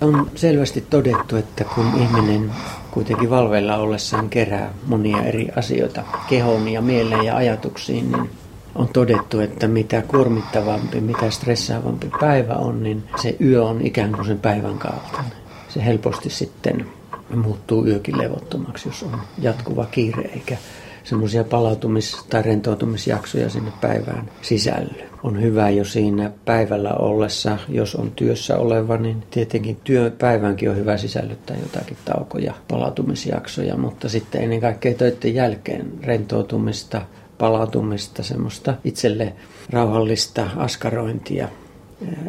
On selvästi todettu, että kun ihminen kuitenkin valveilla ollessaan kerää monia eri asioita kehoon ja mieleen ja ajatuksiin, niin on todettu, että mitä kuormittavampi, mitä stressaavampi päivä on, niin se yö on ikään kuin sen päivän kaltainen. Se helposti sitten muuttuu yökin levottomaksi, jos on jatkuva kiire eikä semmoisia palautumis- tai rentoutumisjaksoja sinne päivään sisälly. On hyvä jo siinä päivällä ollessa, jos on työssä oleva, niin tietenkin työpäivänkin on hyvä sisällyttää jotakin taukoja, palautumisjaksoja, mutta sitten ennen kaikkea töiden jälkeen rentoutumista, palautumista, semmoista itselle rauhallista askarointia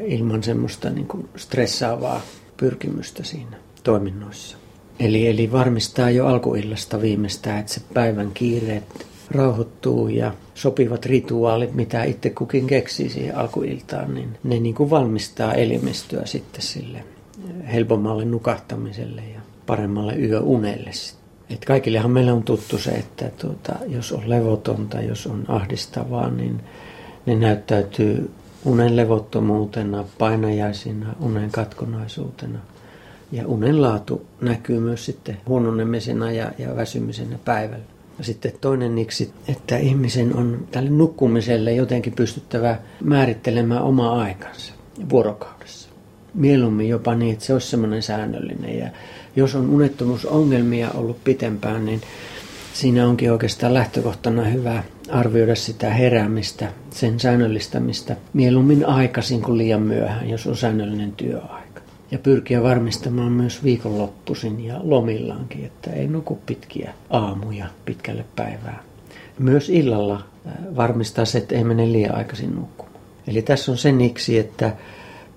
ilman semmoista niin kuin stressaavaa pyrkimystä siinä toiminnoissa. Eli, eli varmistaa jo alkuillasta viimeistään, että se päivän kiireet rauhoittuu ja sopivat rituaalit, mitä itse kukin keksii siihen alkuiltaan, niin ne niin kuin valmistaa elimistöä sitten sille helpommalle nukahtamiselle ja paremmalle yöunelle. Et kaikillehan meillä on tuttu se, että tuota, jos on levotonta, jos on ahdistavaa, niin ne näyttäytyy unen levottomuutena, painajaisina, unen katkonaisuutena – ja unen laatu näkyy myös sitten huononemisena ja, ja väsymisenä päivällä. Ja sitten toinen niksi, että ihmisen on tälle nukkumiselle jotenkin pystyttävä määrittelemään oma aikansa vuorokaudessa. Mieluummin jopa niin, että se olisi semmoinen säännöllinen. Ja jos on unettomuusongelmia ollut pitempään, niin siinä onkin oikeastaan lähtökohtana hyvä arvioida sitä heräämistä, sen säännöllistämistä mieluummin aikaisin kuin liian myöhään, jos on säännöllinen työaika ja pyrkiä varmistamaan myös viikonloppuisin ja lomillaankin, että ei nuku pitkiä aamuja pitkälle päivään. Myös illalla äh, varmistaa se, että ei mene liian aikaisin nukkumaan. Eli tässä on sen iksi, että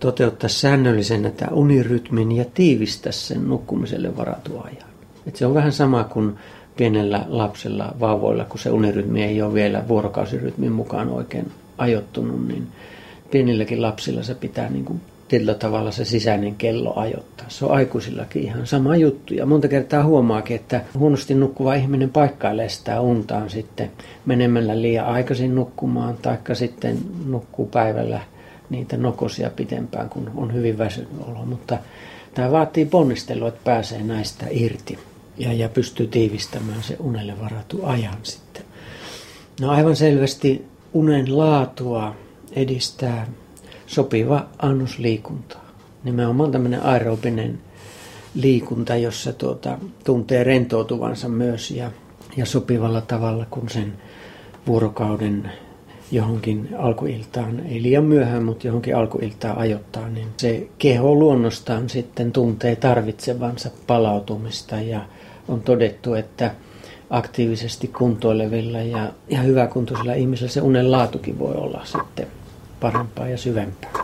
toteuttaa säännöllisenä tämä unirytmin ja tiivistää sen nukkumiselle varatun ajan. Et se on vähän sama kuin pienellä lapsella vauvoilla, kun se unirytmi ei ole vielä vuorokausirytmin mukaan oikein ajoittunut, niin pienilläkin lapsilla se pitää niin kuin tietyllä tavalla se sisäinen kello ajoittaa. Se on aikuisillakin ihan sama juttu. Ja monta kertaa huomaakin, että huonosti nukkuva ihminen paikkailee sitä untaan sitten menemällä liian aikaisin nukkumaan, taikka sitten nukkuu päivällä niitä nokosia pitempään, kun on hyvin väsynyt olo. Mutta tämä vaatii ponnistelua, että pääsee näistä irti ja, ja pystyy tiivistämään se unelle varatu ajan sitten. No aivan selvästi unen laatua edistää sopiva annos liikuntaa. Nimenomaan tämmöinen aerobinen liikunta, jossa tuota, tuntee rentoutuvansa myös ja, ja sopivalla tavalla, kun sen vuorokauden johonkin alkuiltaan, ei liian myöhään, mutta johonkin alkuiltaan ajoittaa, niin se keho luonnostaan sitten tuntee tarvitsevansa palautumista ja on todettu, että aktiivisesti kuntoilevilla ja, ja hyväkuntoisilla ihmisillä se unen laatukin voi olla sitten parempaa ja syvempää.